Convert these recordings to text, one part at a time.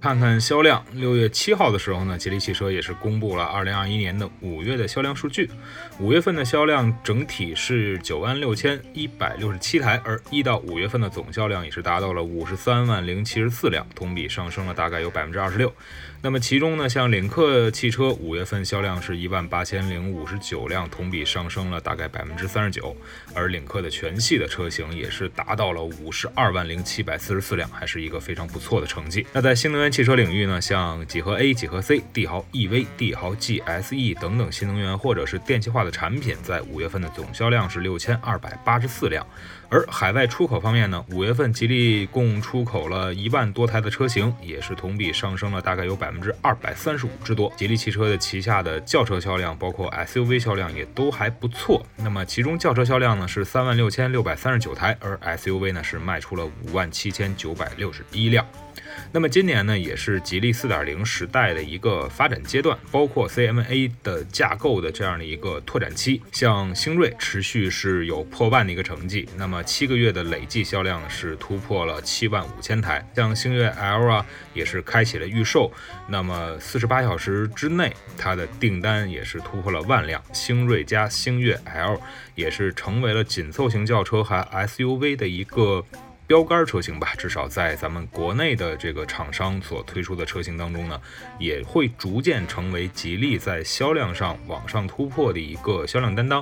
看看销量，六月七号的时候呢，吉利汽车也是公布了二零二一年的五月的销量数据。五月份的销量整体是九万六千一百六十七台，而一到五月份的总销量也是达到了五十三万零七十四辆，同比上升了大概有百分之二十六。那么其中呢，像领克汽车五月份销量是一万八千零五十九辆，同比上升了大概百分之三十九。而领克的全系的车型也是达到了五十二万零七百四十四辆，还是一个非常不错的成绩。那在新能源汽车领域呢，像几何 A、几何 C、帝豪 EV、帝豪 GSE 等等新能源或者是电气化的产品，在五月份的总销量是六千二百八十四辆。而海外出口方面呢，五月份吉利共出口了一万多台的车型，也是同比上升了大概有百分之二百三十五之多。吉利汽车的旗下的轿车销量，包括 SUV 销量也都还不错。那么其中轿车销量呢是三万六千六百三十九台，而 SUV 呢是卖出了五万七千九百六十一辆。那么今年呢，也是吉利4.0时代的一个发展阶段，包括 CMA 的架构的这样的一个拓展期。像星瑞持续是有破万的一个成绩，那么七个月的累计销量是突破了七万五千台。像星越 L 啊，也是开启了预售，那么四十八小时之内，它的订单也是突破了万辆。星瑞加星越 L 也是成为了紧凑型轿车和 SUV 的一个。标杆车型吧，至少在咱们国内的这个厂商所推出的车型当中呢，也会逐渐成为吉利在销量上往上突破的一个销量担当。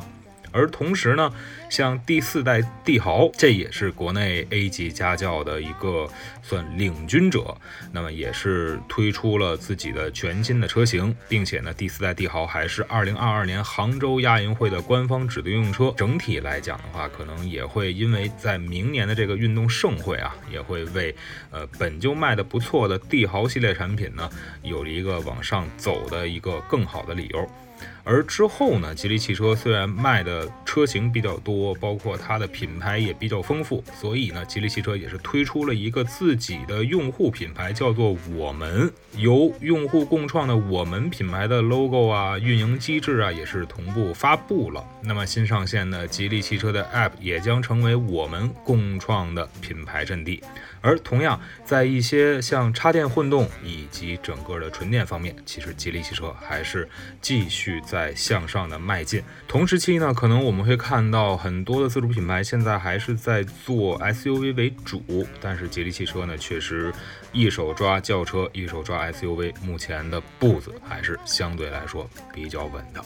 而同时呢，像第四代帝豪，这也是国内 A 级家轿的一个算领军者，那么也是推出了自己的全新的车型，并且呢，第四代帝豪还是2022年杭州亚运会的官方指定用车。整体来讲的话，可能也会因为在明年的这个运动盛会啊，也会为呃本就卖的不错的帝豪系列产品呢，有了一个往上走的一个更好的理由。而之后呢，吉利汽车虽然卖的车型比较多，包括它的品牌也比较丰富，所以呢，吉利汽车也是推出了一个自己的用户品牌，叫做“我们”，由用户共创的“我们”品牌的 logo 啊、运营机制啊，也是同步发布了。那么新上线的吉利汽车的 app 也将成为我们共创的品牌阵地。而同样，在一些像插电混动以及整个的纯电方面，其实吉利汽车还是继续续在向上的迈进。同时期呢，可能我们会看到很多的自主品牌现在还是在做 SUV 为主，但是吉利汽车呢，确实一手抓轿车，一手抓 SUV，目前的步子还是相对来说比较稳的。